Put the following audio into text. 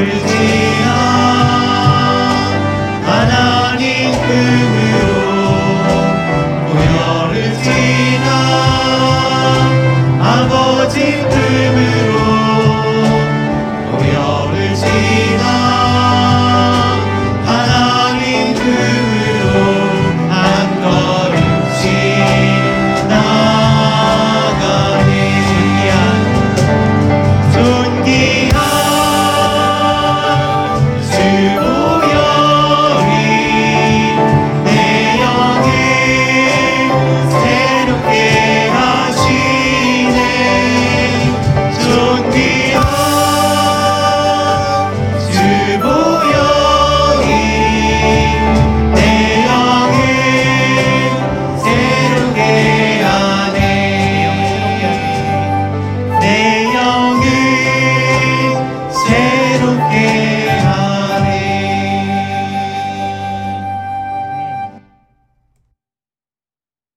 들지어 하나님 품으로 보혈을 지나 아버지 품으로